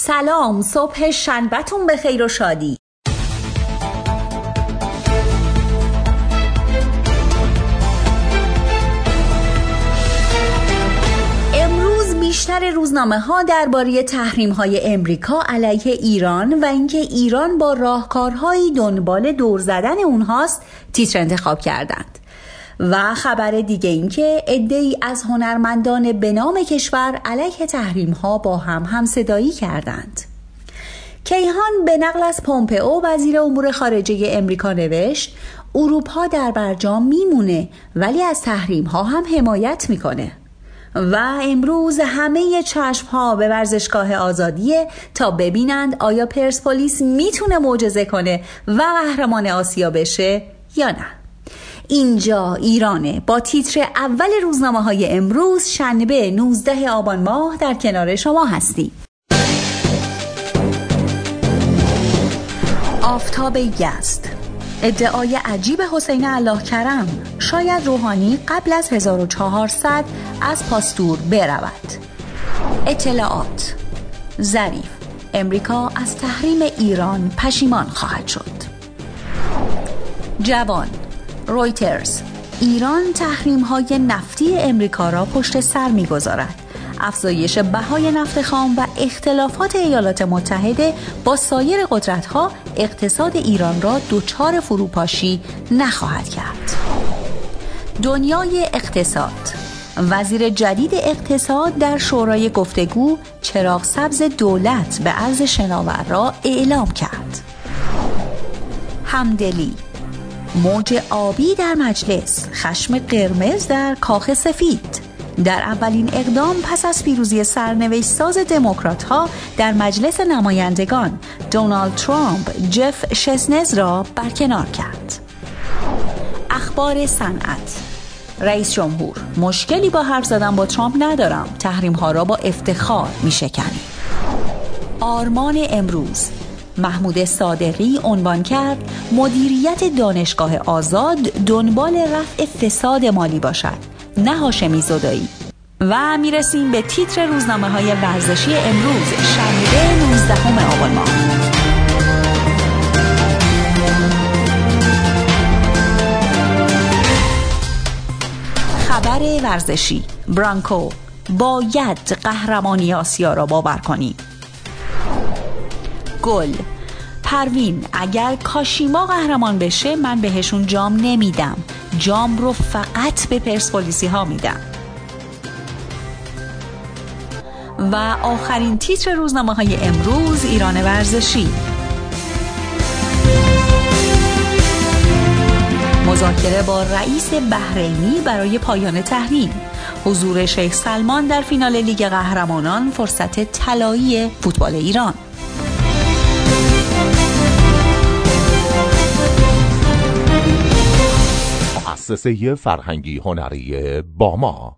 سلام صبح شنبتون به خیر و شادی. امروز بیشتر روزنامه ها درباره تحریم های امریکا علیه ایران و اینکه ایران با راهکارهایی دنبال دور زدن اونهاست تیتر انتخاب کردند. و خبر دیگه این که ای از هنرمندان به نام کشور علیه تحریم ها با هم همصدایی کردند. کیهان به نقل از پومپئو وزیر امور خارجه امریکا نوشت اروپا در برجام میمونه ولی از تحریم ها هم حمایت می‌کنه. و امروز همه چشم ها به ورزشگاه آزادیه تا ببینند آیا پرسپولیس می‌تونه معجزه کنه و قهرمان آسیا بشه یا نه. اینجا ایرانه. با تیتر اول روزنامه های امروز شنبه 19 آبان ماه در کنار شما هستی. آفتاب یزد. ادعای عجیب حسین الله کرم. شاید روحانی قبل از 1400 از پاستور برود. اطلاعات. ظریف. امریکا از تحریم ایران پشیمان خواهد شد. جوان. رویترز ایران تحریم های نفتی امریکا را پشت سر می‌گذارد. افزایش بهای نفت خام و اختلافات ایالات متحده با سایر قدرت ها اقتصاد ایران را دچار فروپاشی نخواهد کرد. دنیای اقتصاد. وزیر جدید اقتصاد در شورای گفتگو چراغ سبز دولت به عرض شناور را اعلام کرد. همدلی. موج آبی در مجلس خشم قرمز در کاخ سفید. در اولین اقدام پس از پیروزی سرنوشت ساز دموکرات ها در مجلس نمایندگان دونالد ترامپ جف شسنز را برکنار کرد. اخبار صنعت. رئیس جمهور مشکلی با حرف زدن با ترامپ ندارم. تحریم ها را با افتخار می شکنی. آرمان امروز. محمود صادقی عنوان کرد مدیریت دانشگاه آزاد دنبال رفع فساد مالی باشد. نه هاشمی زدایی. و می‌رسیم به تیتر روزنامه های ورزشی امروز شنبه 19 آبان ماه. خبر ورزشی. برانکو باید قهرمانی آسیا را باور کنیم گل. پروین اگر کاشیما قهرمان بشه من بهشون جام نمیدم. جام رو فقط به پرسپولیسی ها میدم. و آخرین تیتر روزنامه های امروز ایران ورزشی. مذاکره با رئیس بحرینی برای پایان تحریم. حضور شیخ سلمان در فینال لیگ قهرمانان فرصت طلایی فوتبال ایران. مؤسسه فرهنگی هنری باما